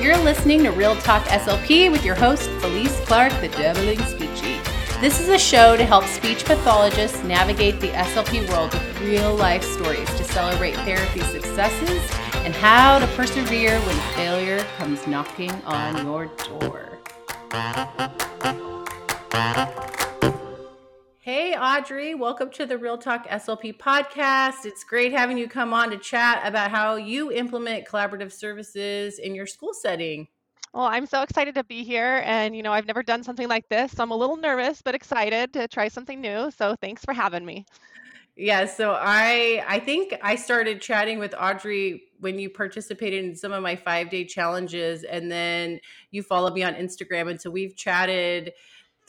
You're listening to Real Talk SLP with your host, Felice Clark, the Dabbling Speechie. This is a show to help speech pathologists navigate the SLP world with real life stories to celebrate therapy successes and how to persevere when failure comes knocking on your door. Hey, Audrey, welcome to the Real Talk SLP podcast. It's great having you come on to chat about how you implement collaborative services in your school setting. Well, I'm so excited to be here. And, you know, I've never done something like this. So I'm a little nervous, but excited to try something new. So thanks for having me. Yeah, so I I think I started chatting with Audrey when you participated in some of my 5-day challenges and then you followed me on Instagram and so we've chatted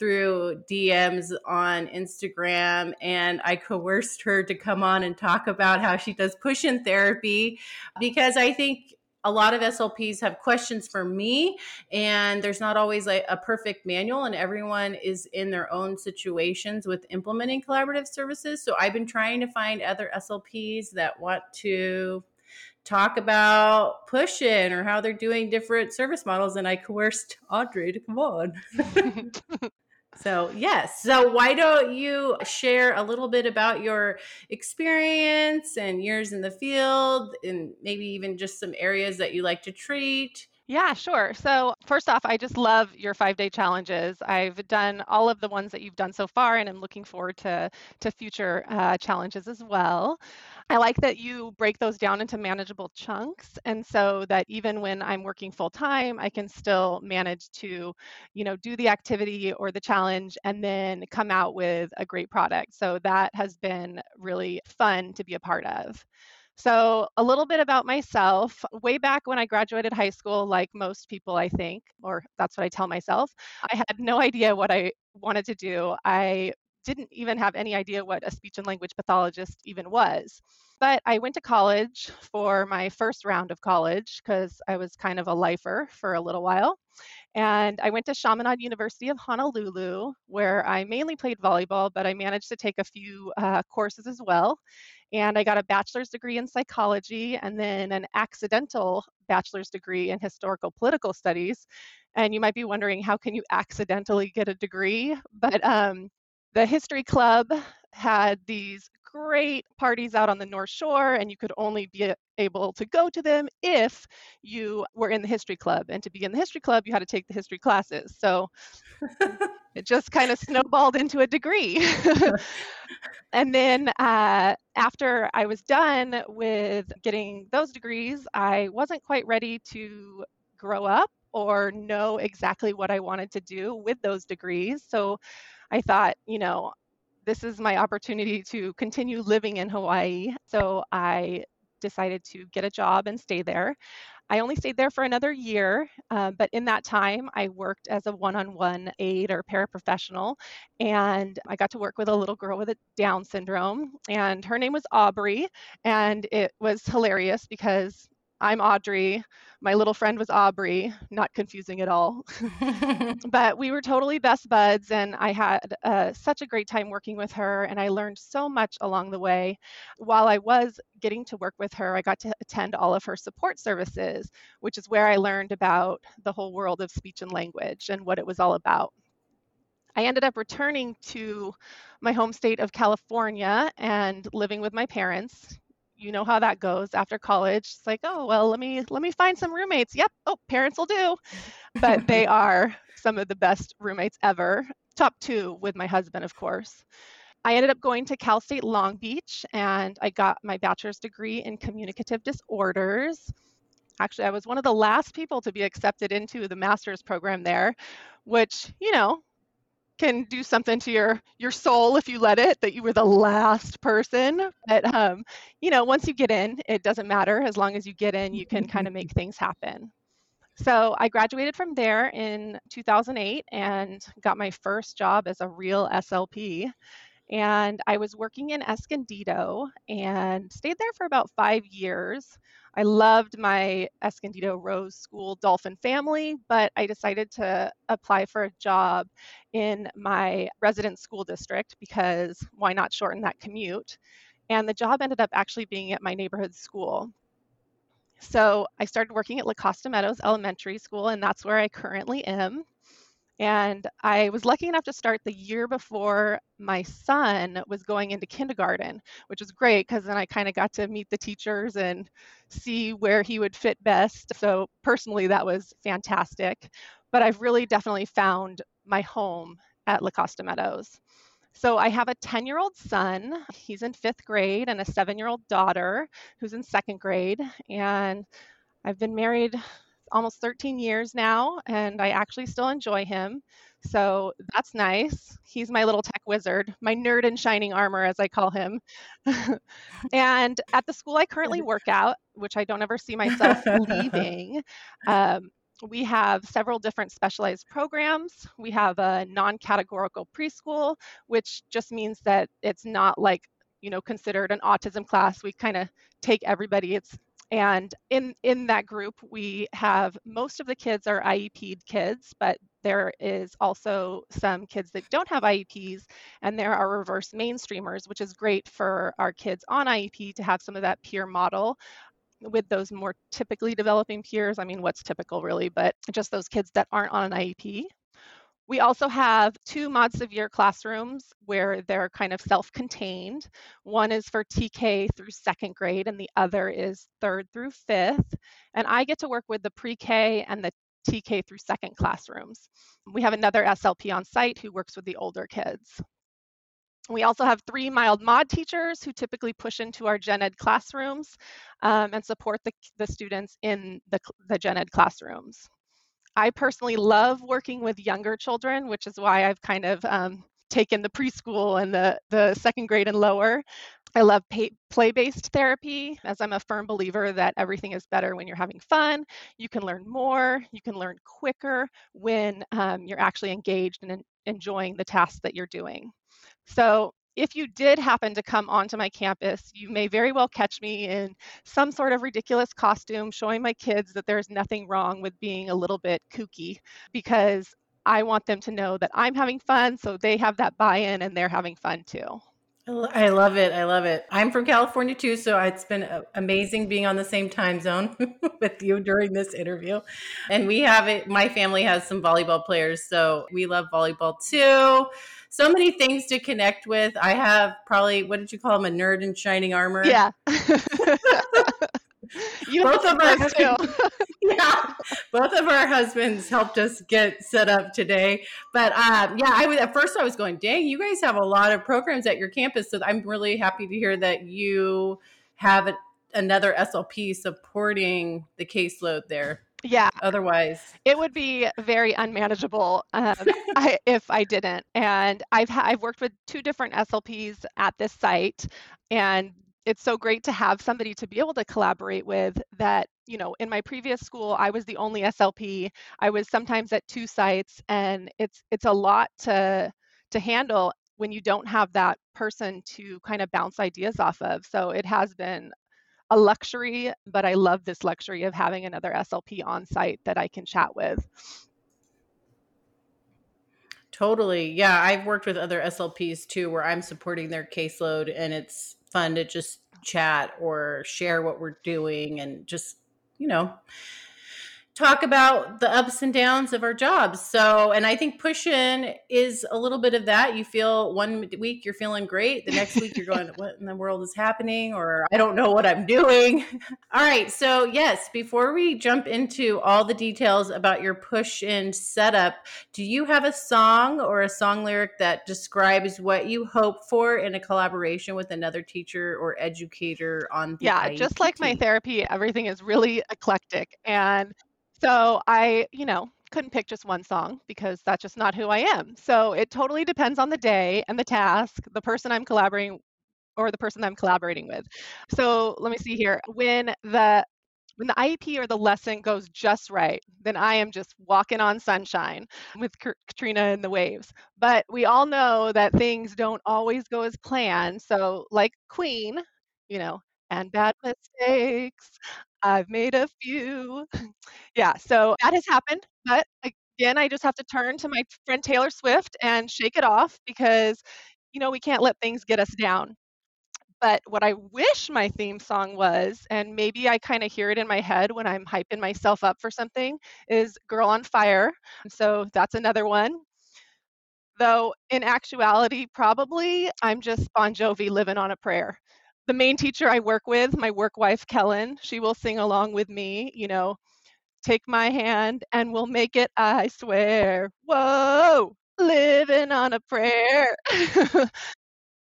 through DMs on Instagram and I coerced her to come on and talk about how she does push in therapy because I think a lot of SLPs have questions for me, and there's not always a perfect manual, and everyone is in their own situations with implementing collaborative services. So I've been trying to find other SLPs that want to talk about push in or how they're doing different service models, and I coerced Audrey to come on. So, yes. So, why don't you share a little bit about your experience and years in the field, and maybe even just some areas that you like to treat? Yeah, sure. So, first off, I just love your five day challenges. I've done all of the ones that you've done so far, and I'm looking forward to, to future uh, challenges as well. I like that you break those down into manageable chunks and so that even when I'm working full time, I can still manage to, you know, do the activity or the challenge and then come out with a great product. So that has been really fun to be a part of. So, a little bit about myself. Way back when I graduated high school, like most people, I think, or that's what I tell myself, I had no idea what I wanted to do. I didn't even have any idea what a speech and language pathologist even was. But I went to college for my first round of college because I was kind of a lifer for a little while. And I went to Chaminade University of Honolulu, where I mainly played volleyball, but I managed to take a few uh, courses as well. And I got a bachelor's degree in psychology and then an accidental bachelor's degree in historical political studies. And you might be wondering, how can you accidentally get a degree? But um, the history club had these great parties out on the North Shore, and you could only be able to go to them if you were in the history club. And to be in the history club, you had to take the history classes. So it just kind of snowballed into a degree. and then uh, after I was done with getting those degrees, I wasn't quite ready to grow up or know exactly what I wanted to do with those degrees. So I thought, you know, this is my opportunity to continue living in Hawaii. So I decided to get a job and stay there. I only stayed there for another year, uh, but in that time, I worked as a one on one aide or paraprofessional. And I got to work with a little girl with a Down syndrome, and her name was Aubrey. And it was hilarious because I'm Audrey. My little friend was Aubrey, not confusing at all. but we were totally best buds, and I had uh, such a great time working with her, and I learned so much along the way. While I was getting to work with her, I got to attend all of her support services, which is where I learned about the whole world of speech and language and what it was all about. I ended up returning to my home state of California and living with my parents you know how that goes after college it's like oh well let me let me find some roommates. Yep oh parents will do. But they are some of the best roommates ever top two with my husband of course. I ended up going to cal state long beach and i got my bachelor's degree in communicative disorders. Actually i was one of the last people to be accepted into the master's program there which you know can do something to your your soul if you let it that you were the last person. But um, you know once you get in it doesn't matter. As long as you get in you can kind of make things happen. So i graduated from there in 2008 and got my first job as a real slp and I was working in Escondido and stayed there for about five years. I loved my Escondido Rose School dolphin family, but I decided to apply for a job in my resident school district because why not shorten that commute? And the job ended up actually being at my neighborhood school. So I started working at La Costa Meadows Elementary School, and that's where I currently am. And I was lucky enough to start the year before my son was going into kindergarten, which was great because then I kind of got to meet the teachers and see where he would fit best. So, personally, that was fantastic. But I've really definitely found my home at La Costa Meadows. So I have a 10 year old son. He's in fifth grade, and a seven year old daughter who's in second grade. And I've been married almost 13 years now, and I actually still enjoy him. So that's nice. He's my little tech wizard, my nerd in shining armor, as I call him. and at the school I currently work at, which I don't ever see myself leaving, um, we have several different specialized programs. We have a non-categorical preschool, which just means that it's not like you know considered an autism class. We kind of take everybody. It's and in in that group we have most of the kids are IEP kids, but there is also some kids that don't have IEPs, and there are reverse mainstreamers, which is great for our kids on IEP to have some of that peer model with those more typically developing peers. I mean, what's typical really, but just those kids that aren't on an IEP. We also have two mod severe classrooms where they're kind of self-contained. One is for TK through second grade and the other is third through fifth. And I get to work with the pre-K and the TK through second classrooms. We have another SLP on site who works with the older kids. We also have three mild mod teachers who typically push into our gen ed classrooms um, and support the, the students in the, the gen ed classrooms. I personally love working with younger children, which is why I've kind of um, taken the preschool and the, the second grade and lower. I love play based therapy, as I'm a firm believer that everything is better when you're having fun. You can learn more, you can learn quicker when um, you're actually engaged and enjoying the tasks that you're doing. So if you did happen to come onto my campus, you may very well catch me in some sort of ridiculous costume showing my kids that there's nothing wrong with being a little bit kooky because I want them to know that I'm having fun so they have that buy in and they're having fun too. I love it. I love it. I'm from California too, so it's been uh, amazing being on the same time zone with you during this interview. And we have it, my family has some volleyball players, so we love volleyball too so many things to connect with. I have probably what did you call him a nerd in shining armor? Yeah. you both of our husbands, yeah, both of our husbands helped us get set up today. But um, yeah, I was at first I was going, dang, you guys have a lot of programs at your campus. So I'm really happy to hear that you have another SLP supporting the caseload there yeah. Otherwise it would be very unmanageable um, I, if i didn't. And i've i've worked with two different slps at this site and it's so great to have somebody to be able to collaborate with that you know in my previous school i was the only slp i was sometimes at two sites and it's it's a lot to to handle when you don't have that person to kind of bounce ideas off of. So it has been a luxury, but I love this luxury of having another SLP on site that I can chat with. Totally. Yeah, I've worked with other SLPs too where I'm supporting their caseload and it's fun to just oh. chat or share what we're doing and just, you know, talk about the ups and downs of our jobs. So, and I think push in is a little bit of that. You feel one week you're feeling great, the next week you're going, what in the world is happening? Or I don't know what I'm doing. all right. So, yes, before we jump into all the details about your push in setup, do you have a song or a song lyric that describes what you hope for in a collaboration with another teacher or educator on the yeah IEP just like my therapy everything is really eclectic and so I, you know, couldn't pick just one song because that's just not who I am. So it totally depends on the day and the task, the person I'm collaborating or the person I'm collaborating with. So let me see here. When the when the IEP or the lesson goes just right, then I am just walking on sunshine with Katrina and the waves. But we all know that things don't always go as planned. So, like Queen, you know, and bad mistakes, I've made a few. yeah, so that has happened. But again, I just have to turn to my friend Taylor Swift and shake it off because, you know, we can't let things get us down. But what I wish my theme song was, and maybe I kind of hear it in my head when I'm hyping myself up for something, is Girl on Fire. So that's another one. Though in actuality, probably I'm just Bon Jovi living on a prayer. The main teacher I work with, my work wife Kellen, she will sing along with me, you know, take my hand and we'll make it, I swear. Whoa, living on a prayer.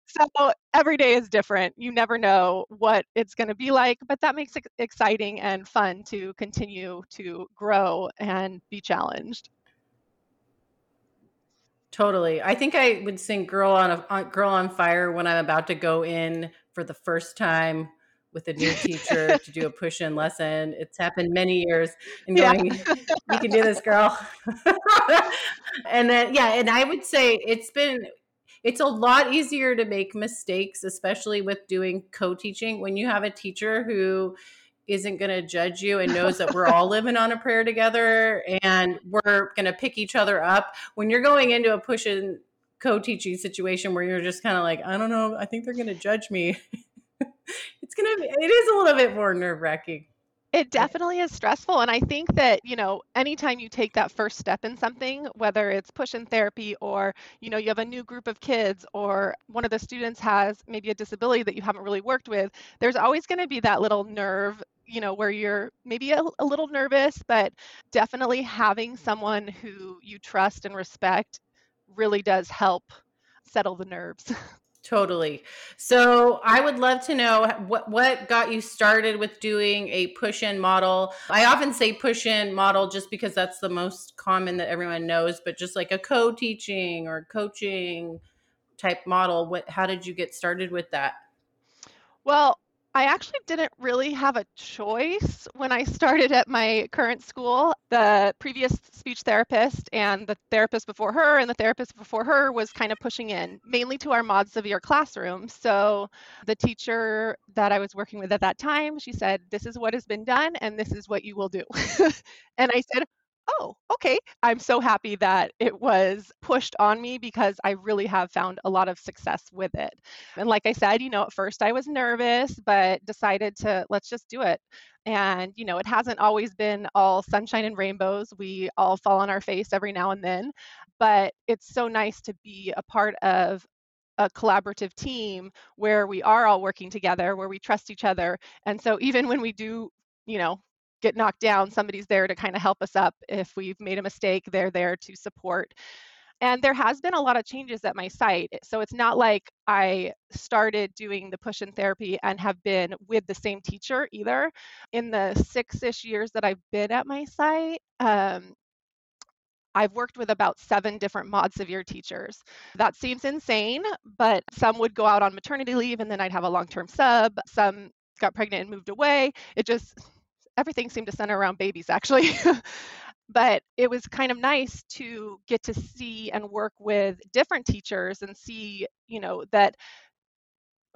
so every day is different. You never know what it's going to be like, but that makes it exciting and fun to continue to grow and be challenged. Totally. I think I would sing "Girl on a Girl on Fire" when I'm about to go in for the first time with a new teacher to do a push-in lesson. It's happened many years, and going, yeah. "You can do this, girl." and then, yeah, and I would say it's been it's a lot easier to make mistakes, especially with doing co-teaching when you have a teacher who isn't going to judge you and knows that we're all living on a prayer together and we're going to pick each other up. When you're going into a push and co-teaching situation where you're just kind of like, I don't know, I think they're going to judge me. it's going to it is a little bit more nerve wracking. It definitely is stressful. And I think that, you know, anytime you take that first step in something, whether it's pushing therapy or, you know, you have a new group of kids or one of the students has maybe a disability that you haven't really worked with, there's always going to be that little nerve you know where you're maybe a, a, little nervous but definitely having someone who you trust and respect really does help settle the nerves Totally. So I would love to know what what got you started with doing a push in model. I often say push in model just because that's the most common that everyone knows, but just like a co-teaching or coaching type model, what how did you get started with that? Well, I actually didn't really have a choice when I started at my current school. The previous speech therapist and the therapist before her and the therapist before her was kind of pushing in, mainly to our mod severe classroom. So the teacher that I was working with at that time, she said, This is what has been done and this is what you will do. and I said, oh, okay. I'm so happy that it was pushed on me because I really have found a lot of success with it. And like I said, you know, at first I was nervous, but decided to let's just do it. And, you know, it hasn't always been all sunshine and rainbows. We all fall on our face every now and then, but it's so nice to be a part of a collaborative team where we are all working together, where we trust each other. And so even when we do, you know, get knocked down, somebody's there to kind of help us up. If we've made a mistake, they're there to support. And there has been a lot of changes at my site. So it's not like I started doing the push in therapy and have been with the same teacher either. In the six ish years that I've been at my site, um, I've worked with about seven different mod severe teachers. That seems insane, but some would go out on maternity leave and then I'd have a long term sub. Some got pregnant and moved away. It just everything seemed to center around babies actually. but it was kind of nice to get to see and work with different teachers and see, you know, that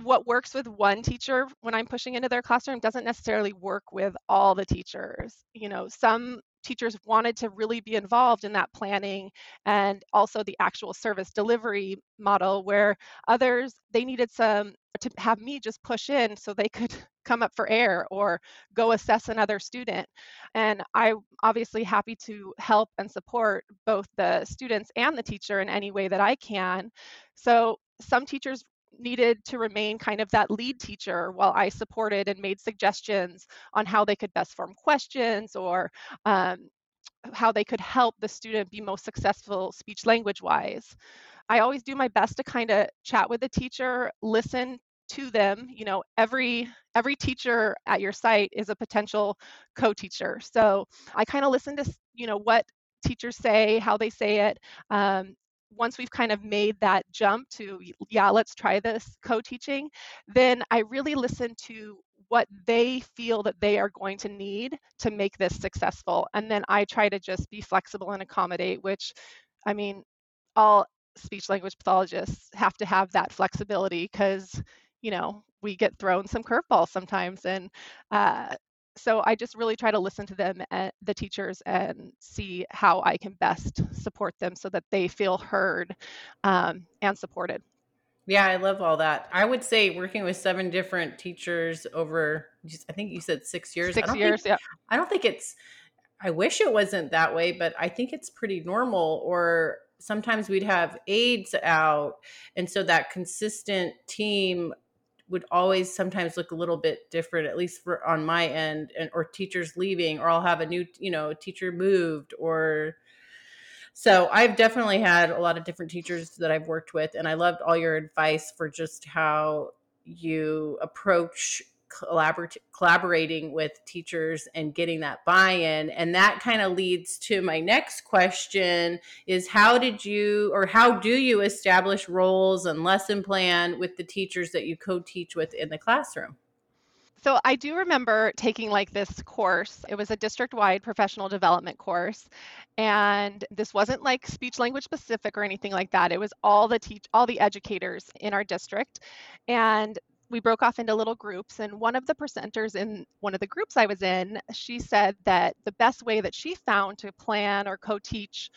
what works with one teacher when I'm pushing into their classroom doesn't necessarily work with all the teachers. You know, some teachers wanted to really be involved in that planning and also the actual service delivery model where others they needed some to have me just push in so they could come up for air or go assess another student. And i'm obviously happy to help and support both the students and the teacher in any way that i can. So some teachers needed to remain kind of that lead teacher while I supported and made suggestions on how they could best form questions or um, how they could help the student be most successful speech language wise. I always do my best to kind of chat with the teacher, listen to them you know every every teacher at your site is a potential co-teacher so i kind of listen to you know what teachers say how they say it um, once we've kind of made that jump to, yeah, let's try this co teaching, then I really listen to what they feel that they are going to need to make this successful. And then I try to just be flexible and accommodate, which I mean, all speech language pathologists have to have that flexibility because, you know, we get thrown some curveballs sometimes. And uh, so I just really try to listen to them, and the teachers, and see how I can best support them so that they feel heard um, and supported. Yeah, I love all that. I would say working with seven different teachers over, I think you said six years. Six years, think, yeah. I don't think it's, I wish it wasn't that way, but I think it's pretty normal. Or sometimes we'd have aides out. And so that consistent team would always sometimes look a little bit different, at least for on my end, and or teachers leaving, or I'll have a new, you know, teacher moved or so I've definitely had a lot of different teachers that I've worked with, and I loved all your advice for just how you approach collaborating collaborating with teachers and getting that buy-in and that kind of leads to my next question is how did you or how do you establish roles and lesson plan with the teachers that you co-teach with in the classroom so I do remember taking like this course. It was a district-wide professional development course. And this wasn't like speech language specific or anything like that. It was all the teach all the educators in our district. And we broke off into little groups and one of the presenters in one of the groups I was in, she said that the best way that she found to plan or co-teach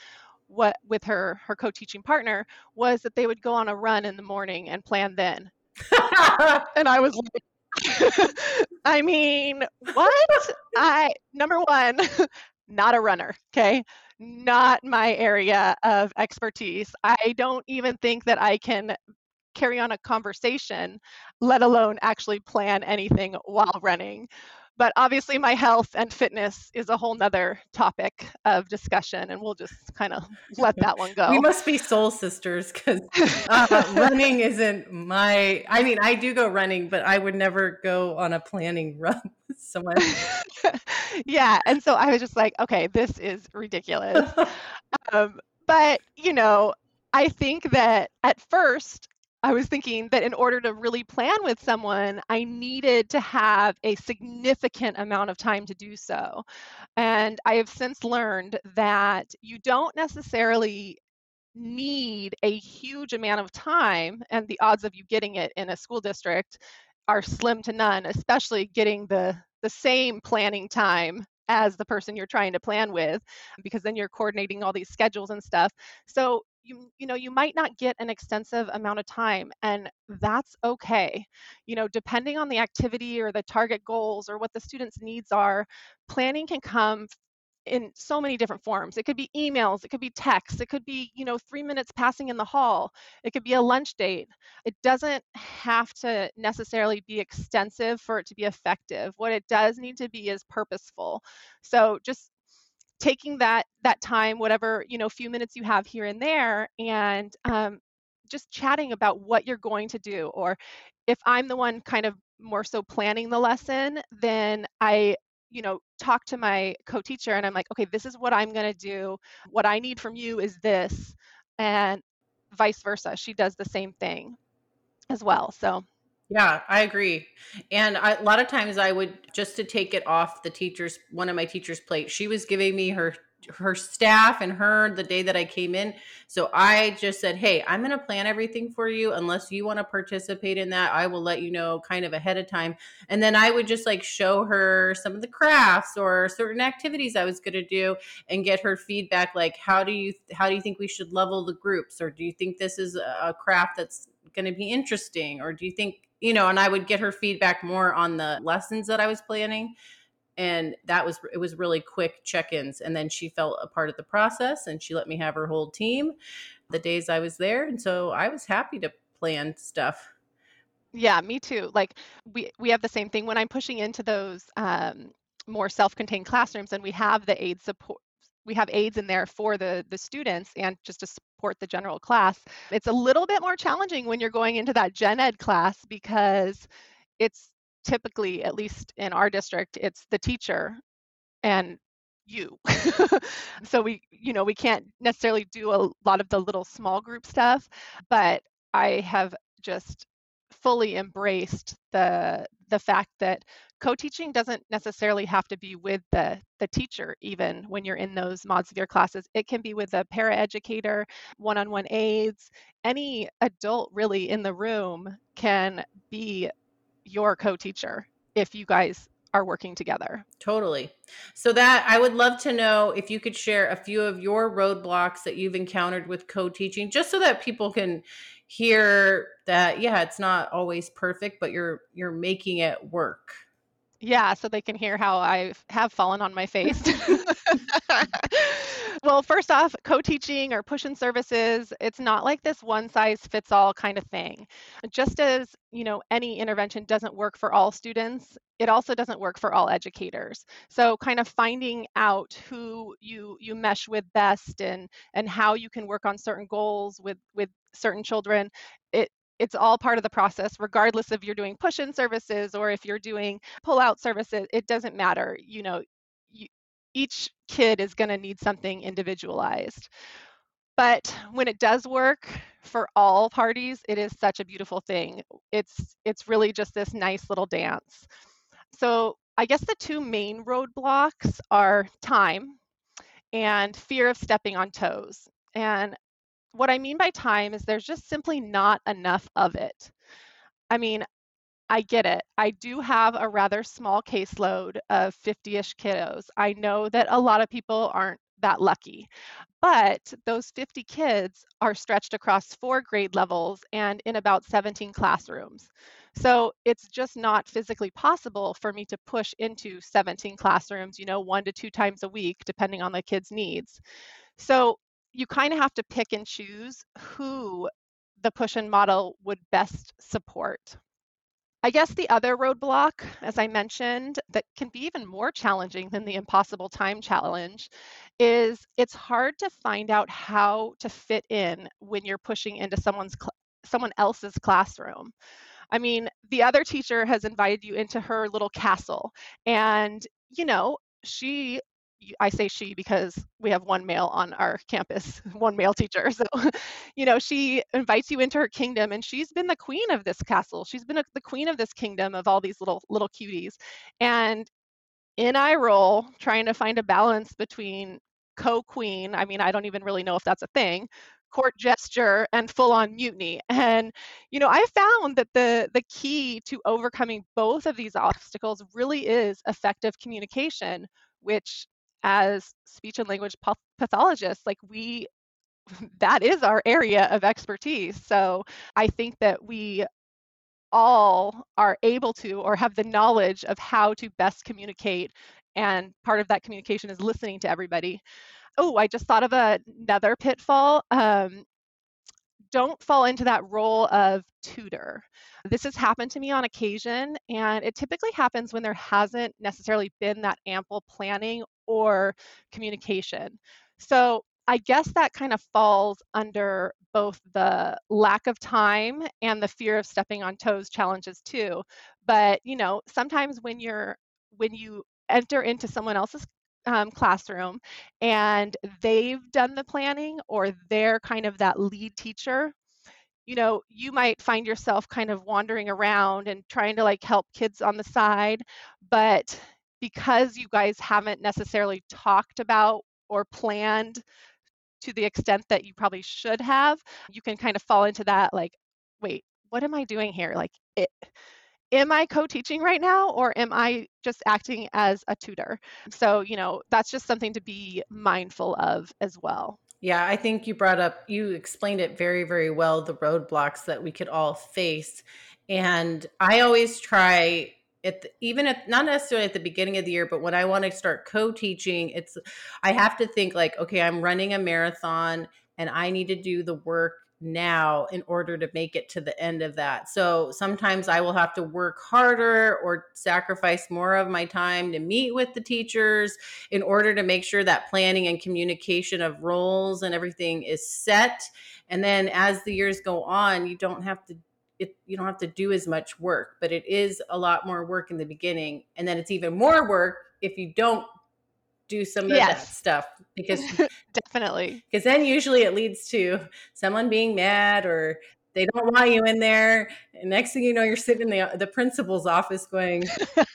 what with her her co-teaching partner was that they would go on a run in the morning and plan then. and I was like I mean, what? I number one, not a runner, okay? Not my area of expertise. I don't even think that I can carry on a conversation, let alone actually plan anything while running. But obviously my health and fitness is a whole nother topic of discussion and we'll just kind of let that one go. we must be soul sisters because uh, running isn't my i mean i do go running but i would never go on a planning run with someone. Yeah and so i was just like okay this is ridiculous. Um, but you know i think that at first I was thinking that in order to really plan with someone, I needed to have a significant amount of time to do so. And I have since learned that you don't necessarily need a huge amount of time, and the odds of you getting it in a school district are slim to none, especially getting the the same planning time as the person you're trying to plan with because then you're coordinating all these schedules and stuff. So you you know you might not get an extensive amount of time and that's okay. You know depending on the activity or the target goals or what the students needs are planning can come in so many different forms. It could be emails it could be texts it could be you know 3 minutes passing in the hall it could be a lunch date. It doesn't have to necessarily be extensive for it to be effective. What it does need to be is purposeful. So just taking that that time whatever you know few minutes you have here and there and um, just chatting about what you're going to do or if i'm the one kind of more so planning the lesson then i you know talk to my co-teacher and i'm like okay this is what i'm going to do. What i need from you is this and vice versa she does the same thing as well so yeah, I agree. And I, a lot of times I would just to take it off the teacher's one of my teacher's plate. She was giving me her her staff and her the day that I came in. So I just said, "Hey, I'm going to plan everything for you unless you want to participate in that. I will let you know kind of ahead of time." And then I would just like show her some of the crafts or certain activities I was going to do and get her feedback like, "How do you how do you think we should level the groups or do you think this is a craft that's going to be interesting or do you think you know, and I would get her feedback more on the lessons that I was planning. And that was, it was really quick check ins. And then she felt a part of the process and she let me have her whole team the days I was there. And so I was happy to plan stuff. Yeah, me too. Like we we have the same thing when I'm pushing into those um, more self-contained classrooms and we have the aid support we have aides in there for the the students and just to support the general class. It's a little bit more challenging when you're going into that gen ed class because it's typically at least in our district it's the teacher and you. so we you know we can't necessarily do a lot of the little small group stuff, but I have just fully embraced the the fact that co-teaching doesn't necessarily have to be with the the teacher even when you're in those mod severe classes it can be with a paraeducator one-on-one aides any adult really in the room can be your co-teacher if you guys are working together. Totally. So that I would love to know if you could share a few of your roadblocks that you've encountered with co-teaching just so that people can hear that yeah, it's not always perfect, but you're you're making it work. Yeah, so they can hear how I have fallen on my face. well, first off, co-teaching or push-in services, it's not like this one size fits all kind of thing. Just as, you know, any intervention doesn't work for all students, it also doesn't work for all educators. So kind of finding out who you you mesh with best and and how you can work on certain goals with with certain children, it it's all part of the process regardless if you're doing push-in services or if you're doing pull-out services it doesn't matter you know you, each kid is going to need something individualized. But when it does work for all parties it is such a beautiful thing. It's it's really just this nice little dance. So i guess the two main roadblocks are time and fear of stepping on toes. And what I mean by time is there's just simply not enough of it. I mean, I get it. I do have a rather small caseload of 50 ish kiddos. I know that a lot of people aren't that lucky, but those 50 kids are stretched across four grade levels and in about 17 classrooms. So it's just not physically possible for me to push into 17 classrooms, you know, one to two times a week, depending on the kids' needs. So you kind of have to pick and choose who the push-in model would best support. I guess the other roadblock, as I mentioned, that can be even more challenging than the impossible time challenge is it's hard to find out how to fit in when you're pushing into someone's cl- someone else's classroom. I mean, the other teacher has invited you into her little castle and you know, she I say she because we have one male on our campus, one male teacher. So, you know, she invites you into her kingdom and she's been the queen of this castle. She's been the queen of this kingdom of all these little little cuties. And in I roll trying to find a balance between co-queen, I mean, I don't even really know if that's a thing, court gesture and full on mutiny. And you know, I found that the the key to overcoming both of these obstacles really is effective communication which as speech and language pathologists like we that is our area of expertise. So i think that we all are able to or have the knowledge of how to best communicate and part of that communication is listening to everybody. Oh i just thought of a, another pitfall. Um, don't fall into that role of tutor. This has happened to me on occasion, and it typically happens when there hasn't necessarily been that ample planning or communication. So I guess that kind of falls under both the lack of time and the fear of stepping on toes challenges too. But you know, sometimes when you're when you enter into someone else's um, classroom and they've done the planning or they're kind of that lead teacher you know you might find yourself kind of wandering around and trying to like help kids on the side but because you guys haven't necessarily talked about or planned to the extent that you probably should have you can kind of fall into that like wait what am i doing here like it am I co teaching right now or am I just acting as a tutor? So, you know, that's just something to be mindful of as well. Yeah, I think you brought up, you explained it very, very well the roadblocks that we could all face. And I always try at the, even at not necessarily at the beginning of the year, but when I want to start co-teaching, it's I have to think like, okay, I'm running a marathon and I need to do the work now in order to make it to the end of that. So sometimes I will have to work harder or sacrifice more of my time to meet with the teachers in order to make sure that planning and communication of roles and everything is set. And then as the years go on, you don't have to it, you don't have to do as much work, but it is a lot more work in the beginning. And then it's even more work if you don't do some of yes. that stuff because definitely because then usually it leads to someone being mad or they don't want you in there and next thing you know you're sitting in the the principal's office going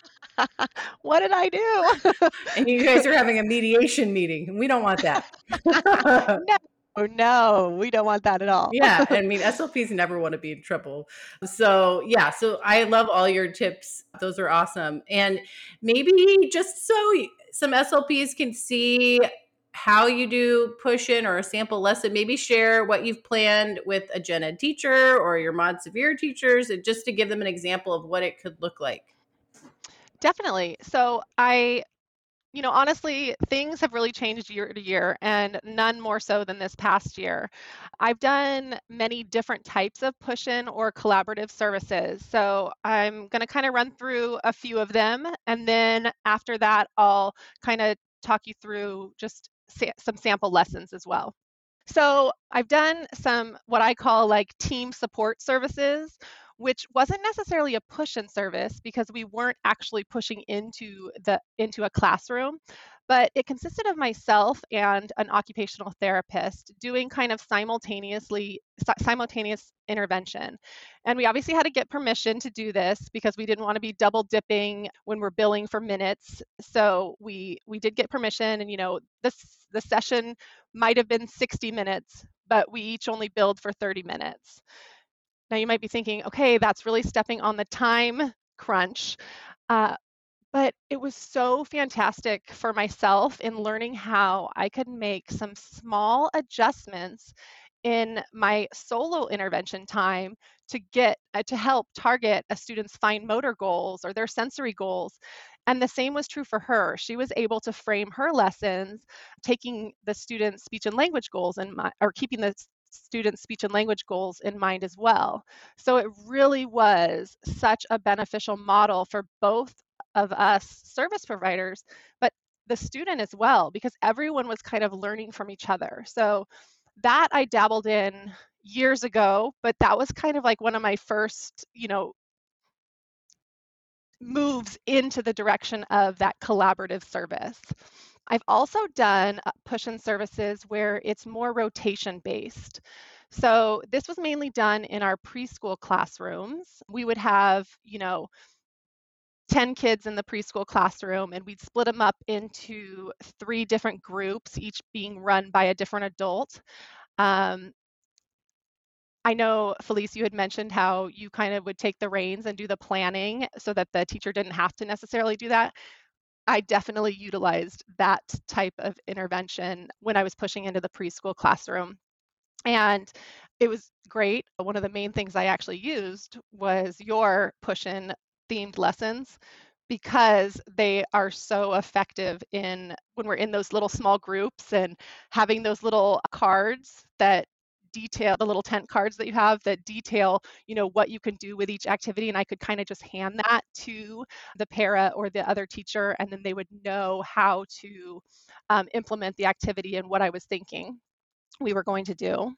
what did I do? and you guys are having a mediation meeting. We don't want that. no. Oh no, we don't want that at all. yeah, I mean SLPs never want to be in trouble. So yeah, so I love all your tips. Those are awesome. And maybe just so some SLPs can see how you do push in or a sample lesson, maybe share what you've planned with a gen ed teacher or your mod severe teachers, and just to give them an example of what it could look like. Definitely. So I you know, honestly, things have really changed year to year, and none more so than this past year. I've done many different types of push in or collaborative services. So I'm going to kind of run through a few of them, and then after that, I'll kind of talk you through just some sample lessons as well. So I've done some what I call like team support services, which wasn't necessarily a push-in service because we weren't actually pushing into the into a classroom but it consisted of myself and an occupational therapist doing kind of simultaneously simultaneous intervention. And we obviously had to get permission to do this because we didn't want to be double dipping when we're billing for minutes. So we we did get permission and you know this the session might have been 60 minutes but we each only billed for 30 minutes now you might be thinking, okay, that's really stepping on the time crunch. Uh, but it was so fantastic for myself in learning how I could make some small adjustments in my solo intervention time to get uh, to help target a student's fine motor goals or their sensory goals and the same was true for her she was able to frame her lessons taking the student's speech and language goals mind or keeping the students' speech and language goals in mind as well. So it really was such a beneficial model for both of us service providers, but the student as well, because everyone was kind of learning from each other. So that I dabbled in years ago, but that was kind of like one of my first, you know, moves into the direction of that collaborative service. I've also done uh, push-in services where it's more rotation based. So this was mainly done in our preschool classrooms. We would have, you know, 10 kids in the preschool classroom and we'd split them up into three different groups, each being run by a different adult. Um, I know, Felice, you had mentioned how you kind of would take the reins and do the planning so that the teacher didn't have to necessarily do that. I definitely utilized that type of intervention when I was pushing into the preschool classroom. And it was great. One of the main things I actually used was your push in themed lessons because they are so effective in when we're in those little small groups and having those little cards that detail the little tent cards that you have that detail you know what you can do with each activity and i could kind of just hand that to the para or the other teacher and then they would know how to um, implement the activity and what i was thinking we were going to do.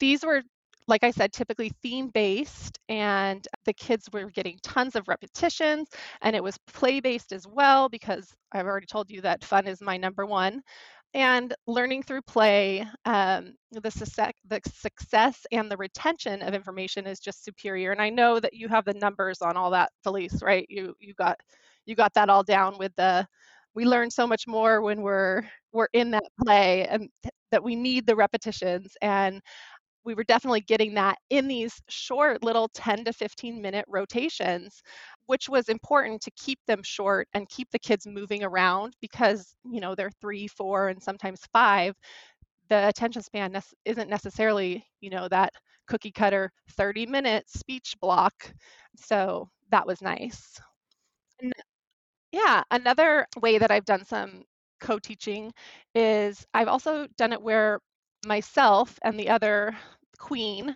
These were like I said, typically theme based, and the kids were getting tons of repetitions, and it was play based as well because I've already told you that fun is my number one and learning through play, um, the, success, the success and the retention of information is just superior. And I know that you have the numbers on all that, Felice, right? You you got you got that all down with the. We learn so much more when we're we're in that play, and that we need the repetitions. And we were definitely getting that in these short little 10 to 15 minute rotations which was important to keep them short and keep the kids moving around because you know they're three four and sometimes five the attention span ne- isn't necessarily you know that cookie cutter 30 minute speech block so that was nice. And yeah another way that i've done some co-teaching is i've also done it where myself and the other queen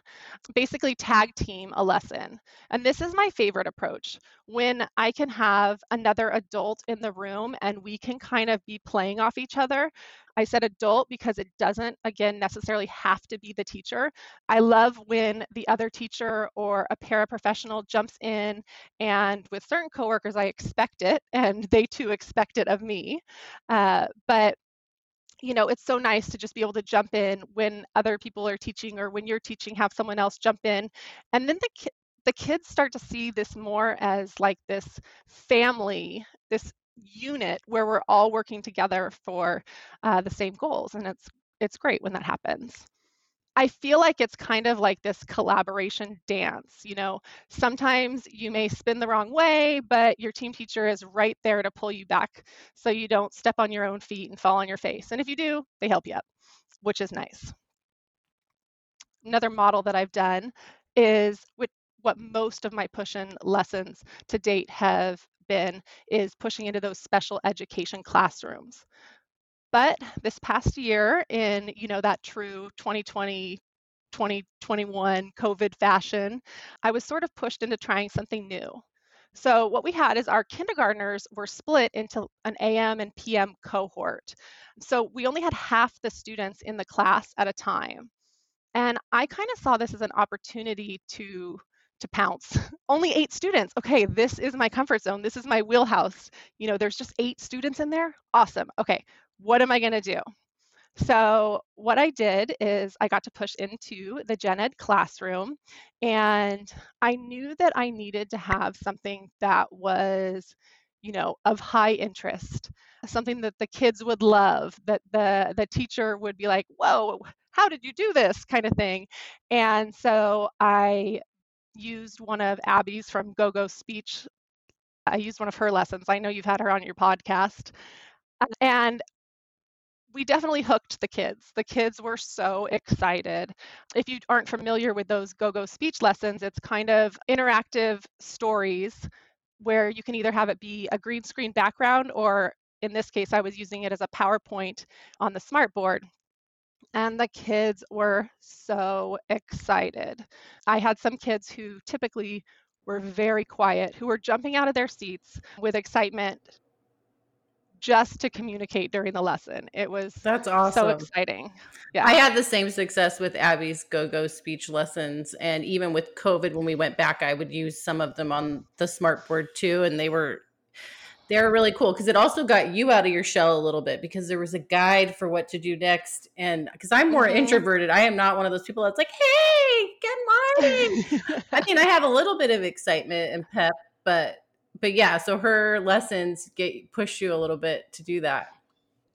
basically tag team a lesson. And this is my favorite approach when I can have another adult in the room and we can kind of be playing off each other. I said adult because it doesn't, again, necessarily have to be the teacher. I love when the other teacher or a paraprofessional jumps in, and with certain coworkers, I expect it, and they too expect it of me. Uh, but you know it's so nice to just be able to jump in when other people are teaching or when you're teaching have someone else jump in and then the the kids start to see this more as like this family, this unit where we're all working together for uh, the same goals, and it's it's great when that happens. I feel like it's kind of like this collaboration dance. You know, sometimes you may spin the wrong way, but your team teacher is right there to pull you back so you don't step on your own feet and fall on your face. And if you do, they help you up, which is nice. Another model that I've done is what most of my push-in lessons to date have been is pushing into those special education classrooms. But this past year, in you know that true 2020 2021 COVID fashion, I was sort of pushed into trying something new. So, what we had is our kindergartners were split into an AM and PM cohort. So, we only had half the students in the class at a time. And I kind of saw this as an opportunity to to pounce. only eight students. Okay, this is my comfort zone. This is my wheelhouse. You know, there's just eight students in there. Awesome. Okay, what am I going to do? So, what I did is I got to push into the gen ed classroom, and I knew that I needed to have something that was, you know, of high interest, something that the kids would love, that the, the teacher would be like, whoa, how did you do this kind of thing. And so I used one of Abby's from Go Go Speech. I used one of her lessons. I know you've had her on your podcast. And we definitely hooked the kids. The kids were so excited. If you aren't familiar with those go go speech lessons, it's kind of interactive stories where you can either have it be a green screen background or in this case, I was using it as a PowerPoint on the smartboard. And the kids were so excited. I had some kids who typically were very quiet, who were jumping out of their seats with excitement just to communicate during the lesson. It was that's awesome. So exciting. Yeah. I had the same success with Abby's go-go speech lessons and even with COVID when we went back I would use some of them on the smartboard too and they were they're really cool because it also got you out of your shell a little bit because there was a guide for what to do next and because i'm more mm-hmm. introverted i am not one of those people that's like hey good morning i mean i have a little bit of excitement and pep but but yeah, so her lessons get push you a little bit to do that.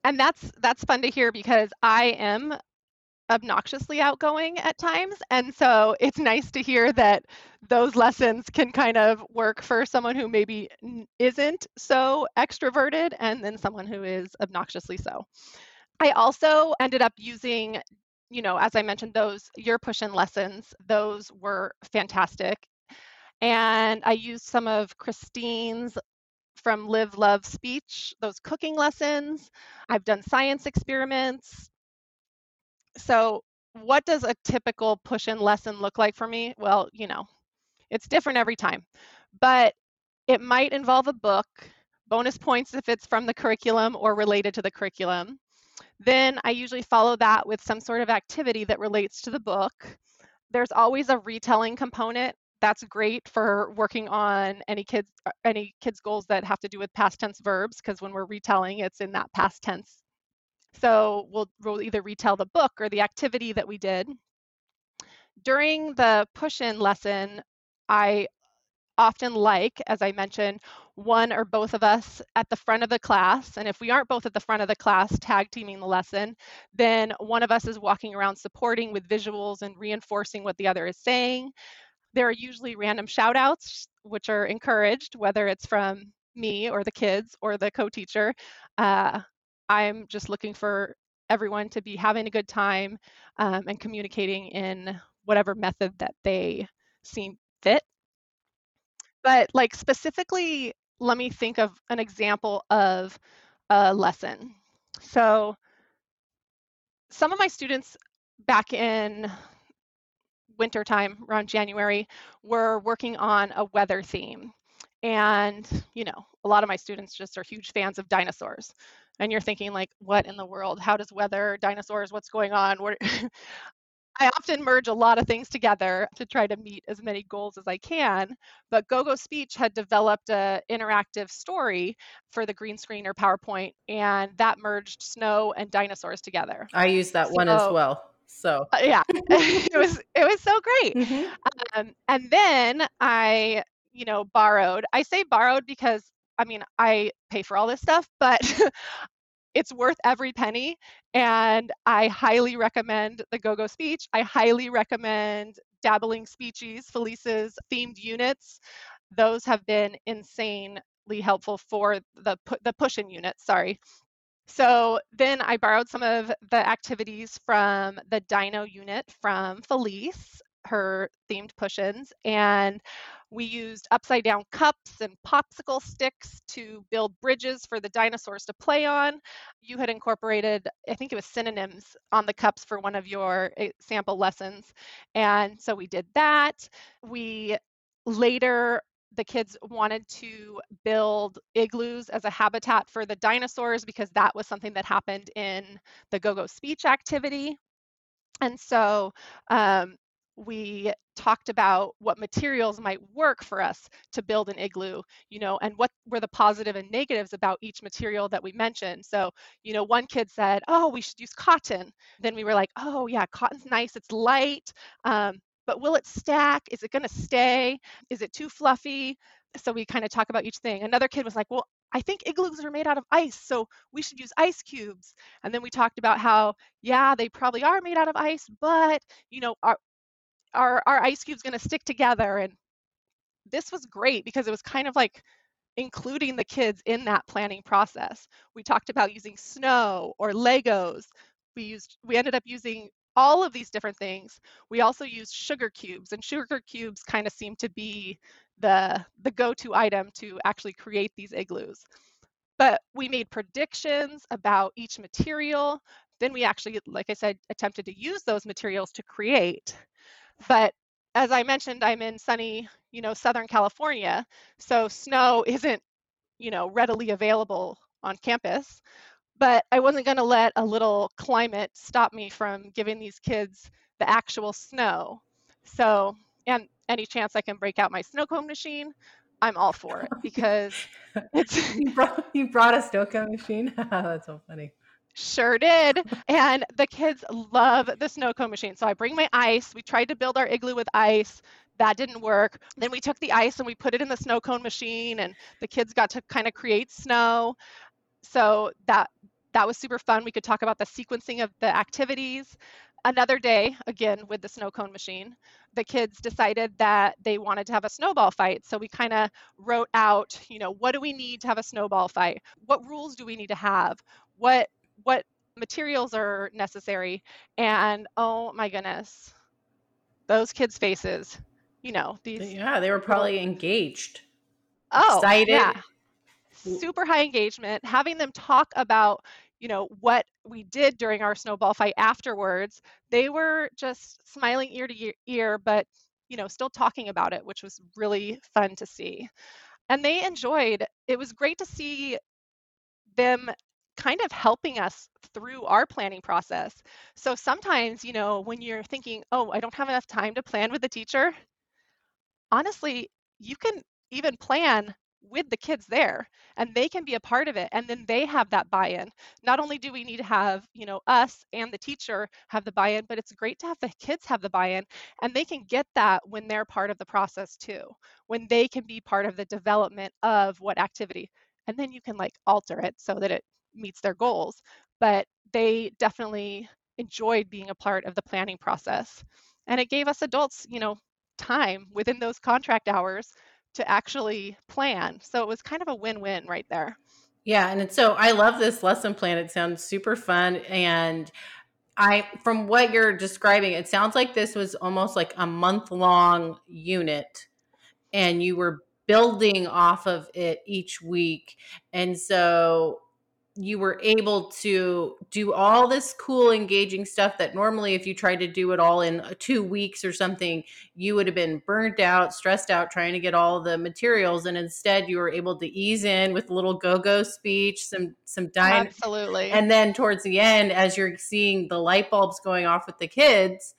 And that's that's fun to hear because I am obnoxiously outgoing at times and so it's nice to hear that those lessons can kind of work for someone who maybe isn't so extroverted and then someone who is obnoxiously so. I also ended up using you know, as I mentioned, those your push in lessons, those were fantastic. And I used some of Christine's from Live Love Speech, those cooking lessons. I've done science experiments. So, what does a typical push in lesson look like for me? Well, you know, it's different every time, but it might involve a book, bonus points if it's from the curriculum or related to the curriculum. Then I usually follow that with some sort of activity that relates to the book. There's always a retelling component that's great for working on any kids uh, any kids goals that have to do with past tense verbs because when we're retelling it's in that past tense. So we'll, we'll either retell the book or the activity that we did. During the push-in lesson i often like as i mentioned one or both of us at the front of the class and if we aren't both at the front of the class tag teaming the lesson then one of us is walking around supporting with visuals and reinforcing what the other is saying there are usually random shout outs, which are encouraged, whether it's from me or the kids or the co teacher. Uh, I'm just looking for everyone to be having a good time um, and communicating in whatever method that they seem fit. But, like, specifically, let me think of an example of a lesson. So, some of my students back in wintertime around January, we're working on a weather theme. And, you know, a lot of my students just are huge fans of dinosaurs. And you're thinking, like, what in the world? How does weather, dinosaurs, what's going on? I often merge a lot of things together to try to meet as many goals as I can. But GoGo Speech had developed an interactive story for the green screen or PowerPoint, and that merged snow and dinosaurs together. I use that so, one as well. So uh, yeah, it was it was so great. Mm-hmm. Um, and then I, you know, borrowed. I say borrowed because I mean I pay for all this stuff, but it's worth every penny. And I highly recommend the GoGo Speech. I highly recommend Dabbling Speechie's, Felice's themed units. Those have been insanely helpful for the the push-in units. Sorry. So then I borrowed some of the activities from the Dino unit from Felice, her themed push-ins, and we used upside down cups and popsicle sticks to build bridges for the dinosaurs to play on. You had incorporated, I think it was synonyms on the cups for one of your eh, sample lessons. And so we did that. We later the kids wanted to build igloos as a habitat for the dinosaurs because that was something that happened in the go-go speech activity and so um, we talked about what materials might work for us to build an igloo, you know, and what were the positive and negatives about each material that we mentioned. So, you know, one kid said, oh, we should use cotton. Then we were like, oh, yeah, cotton's nice, it's light, um, but will it stack? Is it going to stay? Is it too fluffy? So we kind of talk about each thing. Another kid was like, well, I think igloos are made out of ice, so we should use ice cubes. And then we talked about how, yeah, they probably are made out of ice, but you know, our our our ice cube's going to stick together and this was great because it was kind of like including the kids in that planning process we talked about using snow or legos we used we ended up using all of these different things. We also used sugar cubes and sugar cubes kind of seem to be the the go-to item to actually create these igloos. But we made predictions about each material. Then we actually like i said attempted to use those materials to create. But as I mentioned, I'm in sunny, you know, Southern California, so snow isn't, you know, readily available on campus. But I wasn't going to let a little climate stop me from giving these kids the actual snow. So, and any chance I can break out my snow cone machine, I'm all for it because it's. you, brought, you brought a snow cone machine? That's so funny. Sure did. And the kids love the snow cone machine. So I bring my ice. We tried to build our igloo with ice. That didn't work. Then we took the ice and we put it in the snow cone machine and the kids got to kind of create snow. So that that was super fun. We could talk about the sequencing of the activities. Another day, again with the snow cone machine, the kids decided that they wanted to have a snowball fight. So we kind of wrote out, you know, what do we need to have a snowball fight? What rules do we need to have? What what materials are necessary and oh my goodness those kids faces you know these yeah they were probably engaged oh excited yeah super high engagement having them talk about you know what we did during our snowball fight afterwards they were just smiling ear to ear but you know still talking about it which was really fun to see and they enjoyed it was great to see them kind of helping us through our planning process. So sometimes, you know, when you're thinking, oh, I don't have enough time to plan with the teacher, honestly, you can even plan with the kids there and they can be a part of it and then they have that buy-in not only do we need to have you know us and the teacher have the buy-in but it's great to have the kids have the buy-in and they can get that when they're part of the process too when they can be part of the development of what activity and then you can like alter it so that it meets their goals, but they definitely enjoyed being a part of the planning process. And it gave us adults, you know, time within those contract hours to actually plan. So it was kind of a win-win right there. Yeah, and so I love this lesson plan. It sounds super fun and I from what you're describing, it sounds like this was almost like a month long unit and you were building off of it each week. And so you were able to do all this cool engaging stuff that normally if you tried to do it all in uh, two weeks or something you would have been burnt out stressed out trying to get all the materials and instead you were able to ease in with a little go-go speech some some dying absolutely. and then towards the end as you're seeing the light bulbs going off with the kids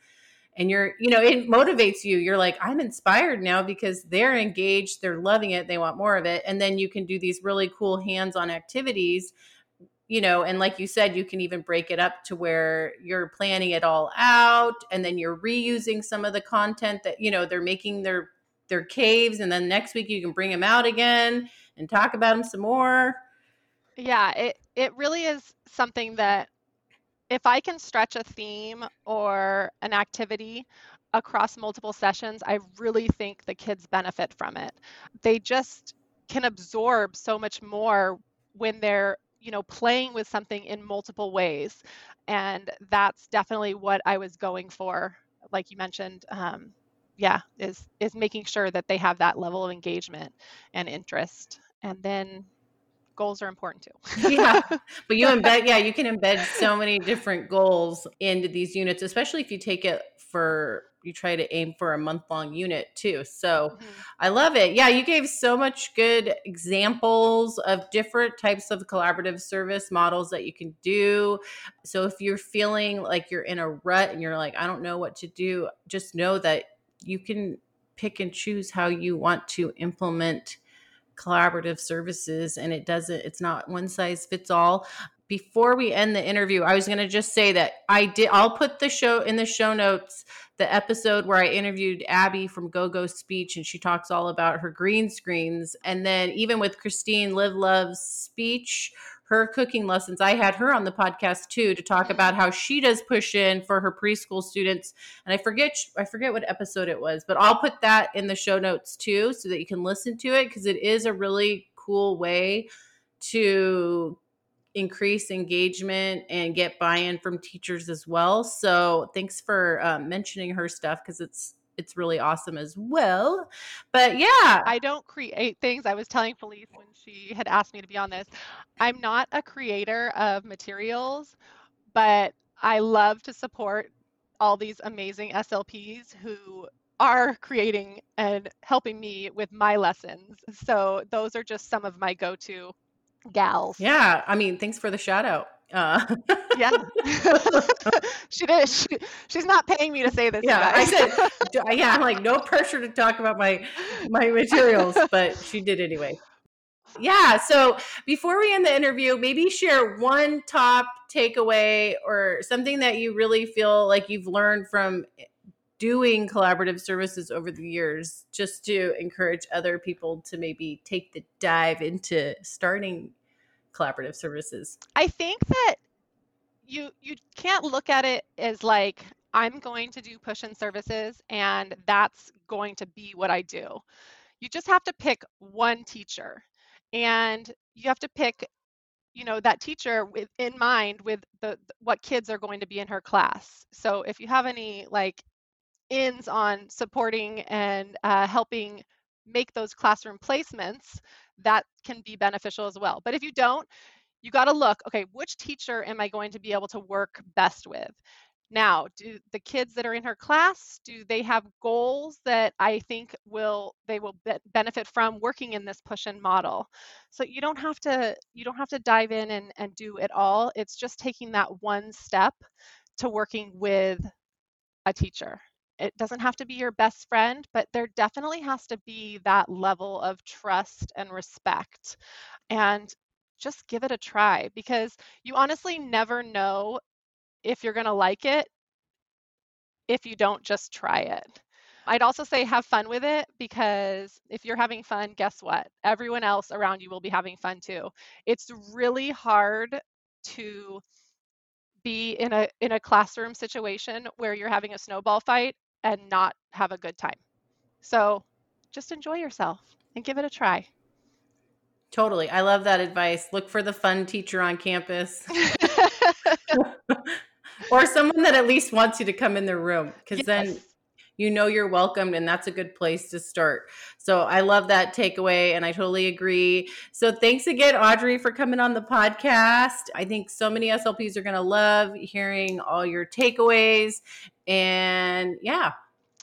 and you're you know it motivates you. You're like i'm inspired now because they're engaged they're loving it they want more of it and then you can do these really cool hands-on activities you know, and like you said, you can even break it up to where you're planning it all out and then you're reusing some of the content that, you know, they're making their their caves and then next week you can bring them out again and talk about them some more. Yeah, it it really is something that if I can stretch a theme or an activity across multiple sessions, I really think the kids benefit from it. They just can absorb so much more when they're you know playing with something in multiple ways. And that's definitely what i was going for like you mentioned um, yeah is is making sure that they have that level of engagement and interest. And then goals are important too. Yeah. But you embed yeah you can embed so many different goals into these units especially if you take it for you try to aim for a month long unit too. So mm-hmm. I love it. Yeah, you gave so much good examples of different types of collaborative service models that you can do. So if you're feeling like you're in a rut and you're like, I don't know what to do, just know that you can pick and choose how you want to implement collaborative services and it doesn't it's not one size fits all before we end the interview, I was going to just say that I did. I'll put the show in the show notes the episode where I interviewed Abby from Go Go Speech, and she talks all about her green screens. And then even with Christine Live Love's speech, her cooking lessons, I had her on the podcast too to talk about how she does push in for her preschool students. And I forget I forget what episode it was, but I'll put that in the show notes too so that you can listen to it because it is a really cool way to increase engagement and get buy-in from teachers as well. So thanks for um, mentioning her stuff because it's it's really awesome as well. But yeah, I don't create things. I was telling Felice when she had asked me to be on this, I'm not a creator of materials, but I love to support all these amazing SLPs who are creating and helping me with my lessons. So those are just some of my go-to gals. Yeah, I mean, thanks for the shout out. Uh. yeah, she did. She, she's not paying me to say this. Yeah, I said, yeah, I'm like no pressure to talk about my my materials, but she did anyway. Yeah. So before we end the interview, maybe share one top takeaway or something that you really feel like you've learned from doing collaborative services over the years just to encourage other people to maybe take the dive into starting collaborative services? I think that you you can't look at it as like i'm going to do push in services and that's going to be what i do. You just have to pick one teacher and you have to pick you know that teacher with in mind with the what kids are going to be in her class. So if you have any like ins on supporting and uh, helping make those classroom placements, that can be beneficial as well. But if you don't, you got to look, okay, which teacher am I going to be able to work best with? Now, do the kids that are in her class, do they have goals that I think will they will be benefit from working in this push-in model? So you don't have to you don't have to dive in and, and do it all. It's just taking that one step to working with a teacher it doesn't have to be your best friend, but there definitely has to be that level of trust and respect. And just give it a try because you honestly never know if you're going to like it if you don't just try it. I'd also say have fun with it because if you're having fun, guess what? Everyone else around you will be having fun too. It's really hard to be in a in a classroom situation where you're having a snowball fight and not have a good time. So just enjoy yourself and give it a try. Totally. I love that advice. Look for the fun teacher on campus. or someone that at least wants you to come in their room because yes. then you know you're welcomed and that's a good place to start. So I love that takeaway and I totally agree. So thanks again Audrey for coming on the podcast. I think so many SLPs are going to love hearing all your takeaways and yeah.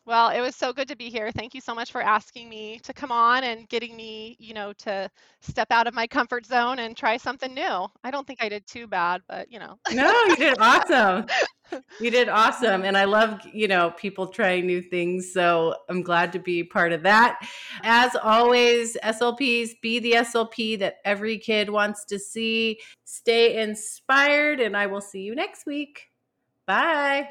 Well, it was so good to be here. Thank you so much for asking me to come on and getting me, you know, to step out of my comfort zone and try something new. I don't think I did too bad, but you know. No, you did awesome. You did awesome. And I love, you know, people trying new things. So I'm glad to be part of that. As always, SLPs, be the SLP that every kid wants to see. Stay inspired, and I will see you next week. Bye.